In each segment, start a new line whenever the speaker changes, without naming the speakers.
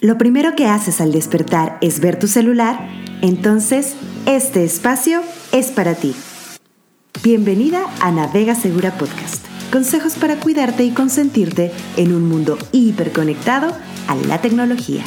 lo primero que haces al despertar es ver tu celular, entonces este espacio es para ti. Bienvenida a Navega Segura Podcast. Consejos para cuidarte y consentirte en un mundo hiperconectado a la tecnología.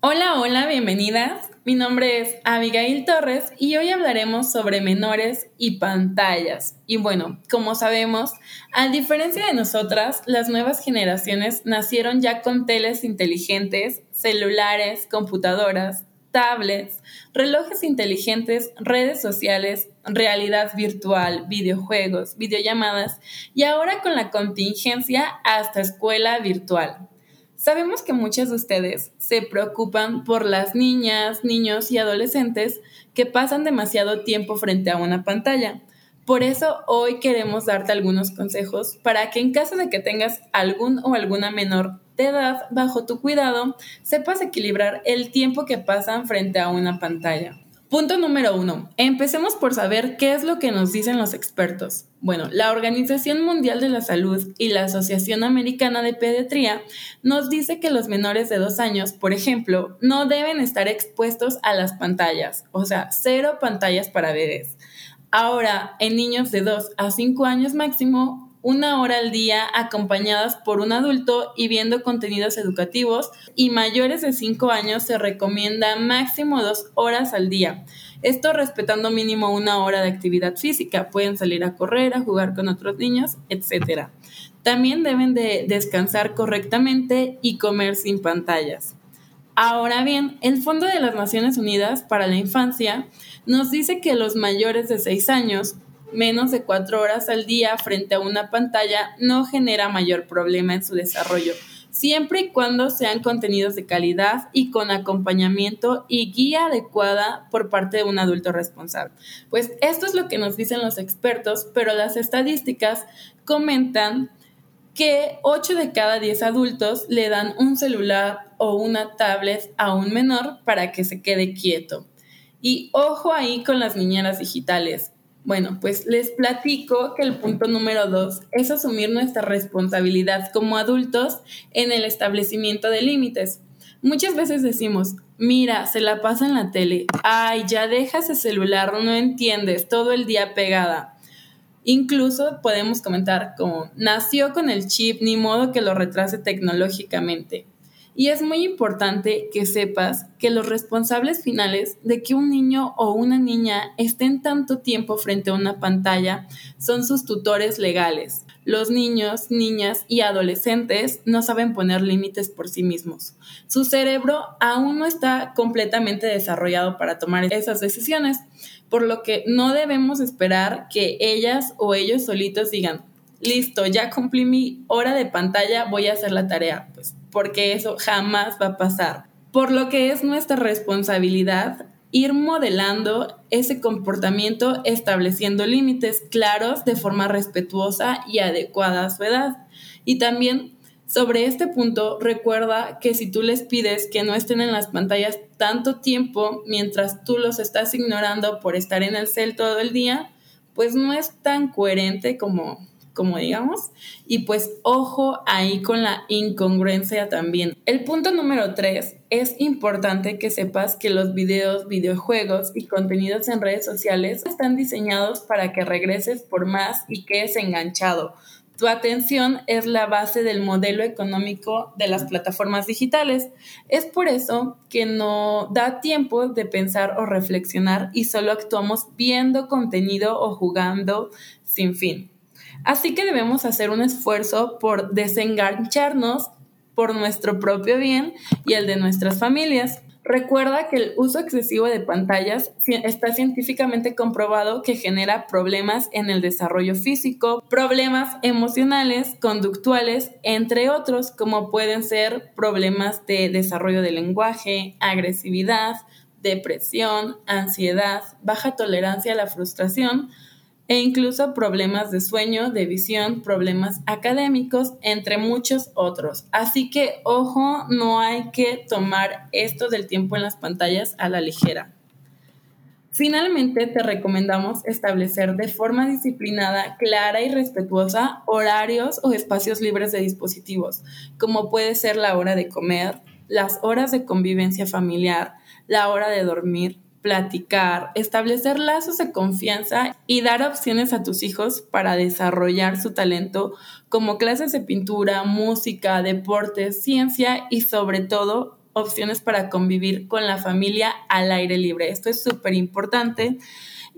Hola, hola, bienvenidas. Mi nombre es Abigail Torres y hoy hablaremos sobre menores y pantallas. Y bueno, como sabemos, a diferencia de nosotras, las nuevas generaciones nacieron ya con teles inteligentes, celulares, computadoras, tablets, relojes inteligentes, redes sociales, realidad virtual, videojuegos, videollamadas y ahora con la contingencia hasta escuela virtual. Sabemos que muchas de ustedes se preocupan por las niñas, niños y adolescentes que pasan demasiado tiempo frente a una pantalla. Por eso hoy queremos darte algunos consejos para que en caso de que tengas algún o alguna menor de edad bajo tu cuidado, sepas equilibrar el tiempo que pasan frente a una pantalla. Punto número uno. Empecemos por saber qué es lo que nos dicen los expertos. Bueno, la Organización Mundial de la Salud y la Asociación Americana de Pediatría nos dice que los menores de dos años, por ejemplo, no deben estar expuestos a las pantallas, o sea, cero pantallas para bebés. Ahora, en niños de 2 a 5 años máximo, una hora al día acompañadas por un adulto y viendo contenidos educativos y mayores de 5 años se recomienda máximo dos horas al día. Esto respetando mínimo una hora de actividad física. Pueden salir a correr, a jugar con otros niños, etc. También deben de descansar correctamente y comer sin pantallas. Ahora bien, el Fondo de las Naciones Unidas para la Infancia nos dice que los mayores de 6 años menos de cuatro horas al día frente a una pantalla no genera mayor problema en su desarrollo, siempre y cuando sean contenidos de calidad y con acompañamiento y guía adecuada por parte de un adulto responsable. Pues esto es lo que nos dicen los expertos, pero las estadísticas comentan que 8 de cada 10 adultos le dan un celular o una tablet a un menor para que se quede quieto. Y ojo ahí con las niñeras digitales. Bueno, pues les platico que el punto número dos es asumir nuestra responsabilidad como adultos en el establecimiento de límites. Muchas veces decimos, mira, se la pasa en la tele, ay, ya deja ese celular, no entiendes, todo el día pegada. Incluso podemos comentar como, nació con el chip, ni modo que lo retrase tecnológicamente. Y es muy importante que sepas que los responsables finales de que un niño o una niña estén tanto tiempo frente a una pantalla son sus tutores legales. Los niños, niñas y adolescentes no saben poner límites por sí mismos. Su cerebro aún no está completamente desarrollado para tomar esas decisiones, por lo que no debemos esperar que ellas o ellos solitos digan, listo, ya cumplí mi hora de pantalla, voy a hacer la tarea. Pues porque eso jamás va a pasar. Por lo que es nuestra responsabilidad ir modelando ese comportamiento estableciendo límites claros de forma respetuosa y adecuada a su edad. Y también sobre este punto, recuerda que si tú les pides que no estén en las pantallas tanto tiempo mientras tú los estás ignorando por estar en el cel todo el día, pues no es tan coherente como, como digamos. Y pues ojo ahí con la incongruencia también. El punto número tres, es importante que sepas que los videos, videojuegos y contenidos en redes sociales están diseñados para que regreses por más y quedes enganchado. Tu atención es la base del modelo económico de las plataformas digitales. Es por eso que no da tiempo de pensar o reflexionar y solo actuamos viendo contenido o jugando sin fin. Así que debemos hacer un esfuerzo por desengancharnos por nuestro propio bien y el de nuestras familias. Recuerda que el uso excesivo de pantallas está científicamente comprobado que genera problemas en el desarrollo físico, problemas emocionales, conductuales, entre otros, como pueden ser problemas de desarrollo del lenguaje, agresividad, depresión, ansiedad, baja tolerancia a la frustración, e incluso problemas de sueño, de visión, problemas académicos, entre muchos otros. Así que, ojo, no hay que tomar esto del tiempo en las pantallas a la ligera. Finalmente, te recomendamos establecer de forma disciplinada, clara y respetuosa horarios o espacios libres de dispositivos, como puede ser la hora de comer, las horas de convivencia familiar, la hora de dormir, platicar, establecer lazos de confianza y dar opciones a tus hijos para desarrollar su talento como clases de pintura, música, deportes, ciencia y sobre todo opciones para convivir con la familia al aire libre. Esto es súper importante.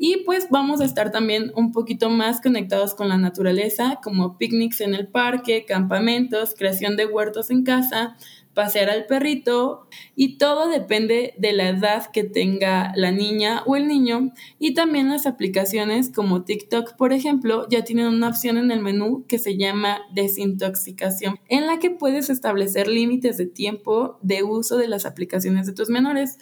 Y pues vamos a estar también un poquito más conectados con la naturaleza, como picnics en el parque, campamentos, creación de huertos en casa, pasear al perrito. Y todo depende de la edad que tenga la niña o el niño. Y también las aplicaciones como TikTok, por ejemplo, ya tienen una opción en el menú que se llama desintoxicación, en la que puedes establecer límites de tiempo de uso de las aplicaciones de tus menores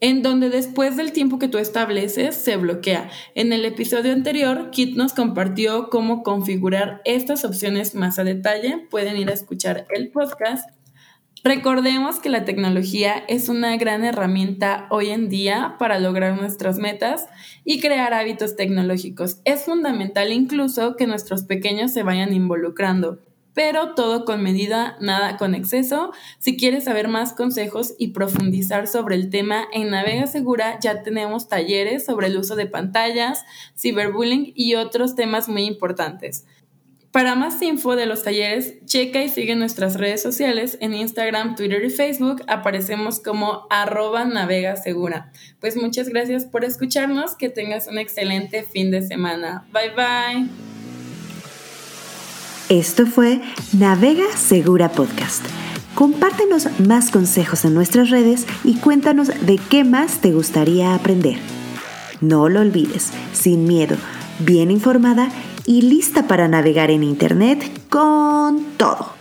en donde después del tiempo que tú estableces se bloquea. En el episodio anterior, Kit nos compartió cómo configurar estas opciones más a detalle. Pueden ir a escuchar el podcast. Recordemos que la tecnología es una gran herramienta hoy en día para lograr nuestras metas y crear hábitos tecnológicos. Es fundamental incluso que nuestros pequeños se vayan involucrando, pero todo con medida, nada con exceso. Si quieres saber más consejos y profundizar sobre el tema en Navega Segura, ya tenemos talleres sobre el uso de pantallas, ciberbullying y otros temas muy importantes. Para más info de los talleres, checa y sigue nuestras redes sociales en Instagram, Twitter y Facebook. Aparecemos como arroba navega segura. Pues muchas gracias por escucharnos. Que tengas un excelente fin de semana. Bye bye.
Esto fue Navega Segura Podcast. Compártenos más consejos en nuestras redes y cuéntanos de qué más te gustaría aprender. No lo olvides, sin miedo, bien informada y lista para navegar en Internet con todo.